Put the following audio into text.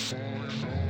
Four, four.